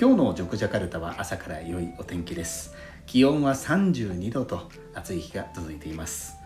今日のジョクジャカルタは朝から良いお天気です。気温は32度と暑い日が続いています。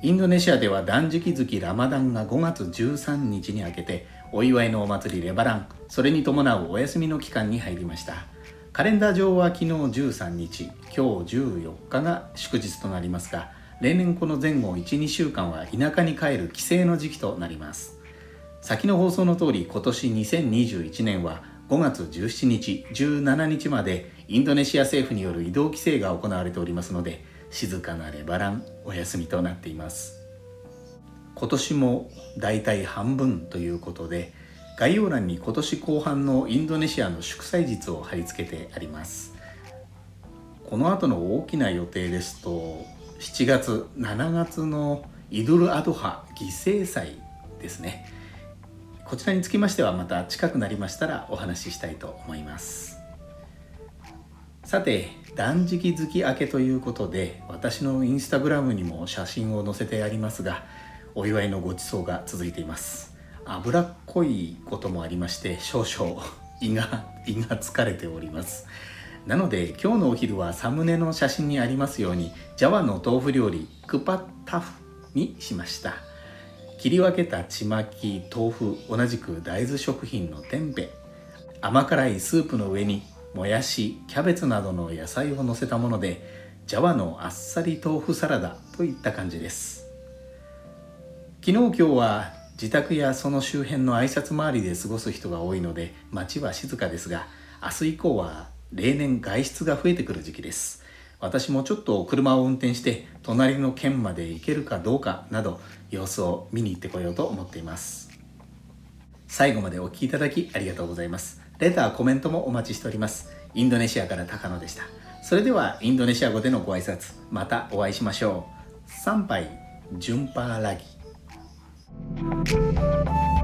インドネシアでは断食月ラマダンが5月13日に明けてお祝いのお祭りレバランそれに伴うお休みの期間に入りました。カレンダー上は昨日13日今日14日が祝日となりますが例年この前後12週間は田舎に帰る帰省の時期となります。先の放送の通り今年2021年は5月17日17日までインドネシア政府による移動規制が行われておりますので静かなレバランお休みとなっています。今年も大体半分ということで概要欄に今年後半のインドネシアの祝祭日を貼り付けてあります。この後の大きな予定ですと7月7月のイドルアドハ犠牲祭ですね。こちらにつきましてはまた近くなりましたらお話ししたいと思います。さて断食月明けということで私のインスタグラムにも写真を載せてありますがお祝いのごちそうが続いています。脂っこいこともありまして少々胃が胃が疲れております。なので今日のお昼はサムネの写真にありますようにジャワの豆腐料理クパタフにしました。切り分けたちまき豆腐同じく大豆食品の天ぺ甘辛いスープの上にもやしキャベツなどの野菜を乗せたものでジャワのあっさり豆腐サラダといった感じです。昨日今日は自宅やその周辺の挨拶回りで過ごす人が多いので街は静かですが明日以降は例年外出が増えてくる時期です。私もちょっと車を運転して隣の県まで行けるかどうかなど様子を見に行ってこようと思っています。最後までお聴きいただきありがとうございます。レターコメントもお待ちしております。インドネシアから高野でした。それではインドネシア語でのご挨拶またお会いしましょう。参拝順パーラギ。thank you